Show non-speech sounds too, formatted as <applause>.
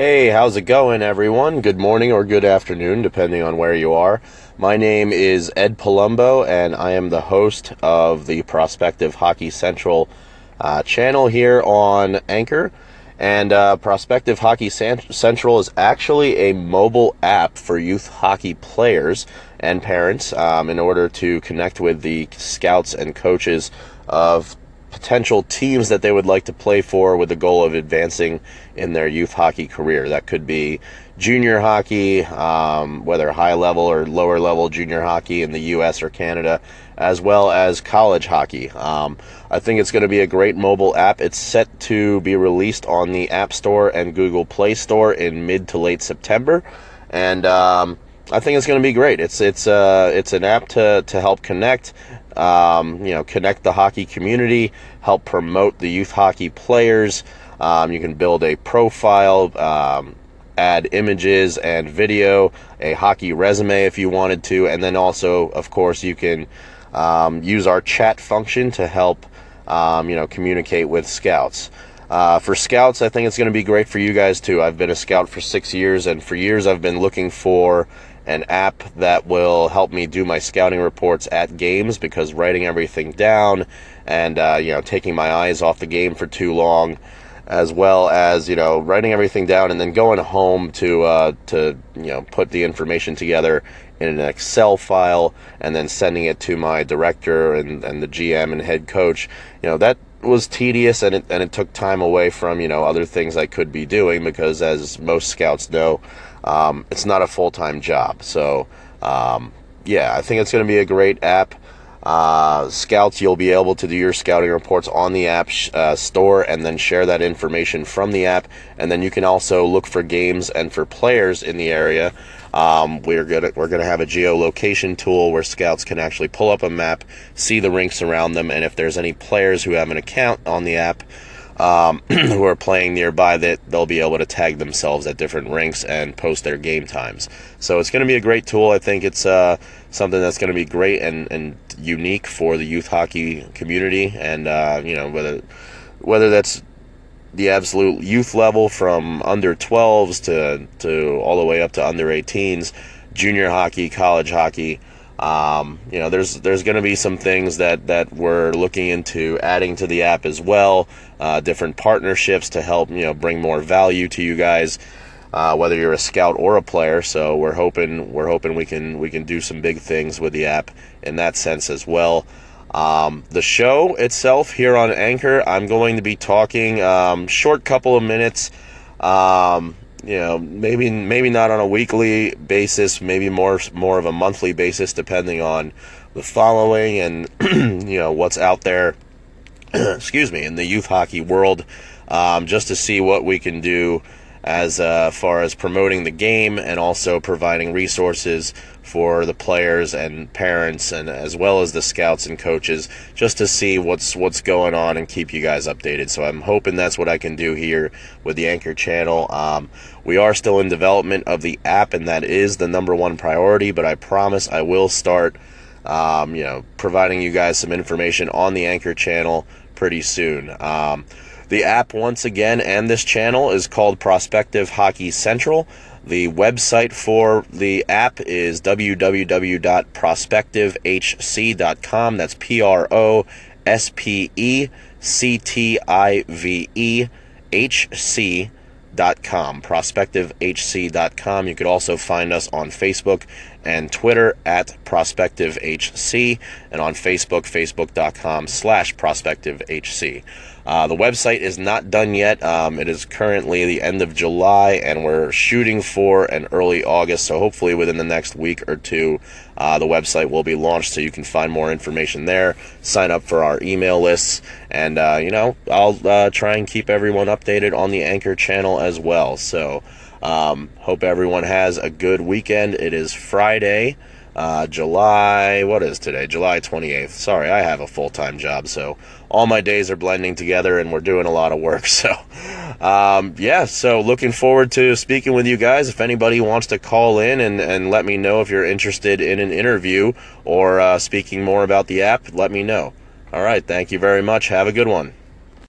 Hey, how's it going, everyone? Good morning or good afternoon, depending on where you are. My name is Ed Palumbo, and I am the host of the Prospective Hockey Central uh, channel here on Anchor. And uh, Prospective Hockey Central is actually a mobile app for youth hockey players and parents um, in order to connect with the scouts and coaches of potential teams that they would like to play for with the goal of advancing in their youth hockey career. That could be junior hockey, um, whether high level or lower level junior hockey in the U.S. or Canada, as well as college hockey. Um, I think it's going to be a great mobile app. It's set to be released on the App Store and Google Play Store in mid to late September, and um, I think it's going to be great. It's it's uh, it's an app to to help connect, um, you know, connect the hockey community, help promote the youth hockey players. Um, you can build a profile, um, add images and video, a hockey resume if you wanted to, and then also, of course, you can um, use our chat function to help, um, you know, communicate with scouts. Uh, for scouts, I think it's going to be great for you guys too. I've been a scout for six years, and for years I've been looking for an app that will help me do my scouting reports at games because writing everything down and uh, you know taking my eyes off the game for too long as well as you know writing everything down and then going home to uh, to you know put the information together in an Excel file and then sending it to my director and, and the GM and head coach. You know that was tedious and it, and it took time away from you know other things I could be doing because as most scouts know, um, it's not a full time job. So um, yeah, I think it's going to be a great app. Uh, scouts, you'll be able to do your scouting reports on the app uh, store and then share that information from the app. And then you can also look for games and for players in the area. Um, we're gonna we're gonna have a geolocation tool where scouts can actually pull up a map, see the rinks around them, and if there's any players who have an account on the app um, <clears throat> who are playing nearby, that they'll be able to tag themselves at different rinks and post their game times. So it's going to be a great tool. I think it's uh, something that's going to be great and, and unique for the youth hockey community, and uh, you know whether whether that's the absolute youth level from under 12s to, to all the way up to under 18s, junior hockey, college hockey. Um, you know, there's there's going to be some things that that we're looking into adding to the app as well. Uh, different partnerships to help you know bring more value to you guys, uh, whether you're a scout or a player. So we're hoping we're hoping we can we can do some big things with the app in that sense as well. Um, the show itself here on Anchor, I'm going to be talking um, short couple of minutes. Um, you know, maybe maybe not on a weekly basis, maybe more more of a monthly basis, depending on the following and <clears throat> you know what's out there. <clears throat> excuse me, in the youth hockey world, um, just to see what we can do as uh, far as promoting the game and also providing resources for the players and parents and as well as the scouts and coaches just to see what's what's going on and keep you guys updated. So i'm hoping that's what i can do here with the anchor channel. Um, we are still in development of the app and that is the number one priority but i promise i will start um, you know providing you guys some information on the anchor channel pretty soon. Um, the app, once again, and this channel is called Prospective Hockey Central. The website for the app is www.prospectivehc.com. That's P R O S P E C T I V E H C prospectivehc.com, prospectivehc.com. You could also find us on Facebook and Twitter at prospectivehc, and on Facebook, facebook.com slash prospectivehc. Uh, the website is not done yet. Um, it is currently the end of July, and we're shooting for an early August. So hopefully, within the next week or two, uh, the website will be launched, so you can find more information there. Sign up for our email lists, and uh, you know, I'll uh, try and keep everyone updated on the Anchor channel as well. So, um, hope everyone has a good weekend. It is Friday. Uh, July, what is today? July 28th. Sorry, I have a full time job, so all my days are blending together and we're doing a lot of work. <laughs> So, um, yeah, so looking forward to speaking with you guys. If anybody wants to call in and, and let me know if you're interested in an interview or uh, speaking more about the app, let me know. All right, thank you very much. Have a good one.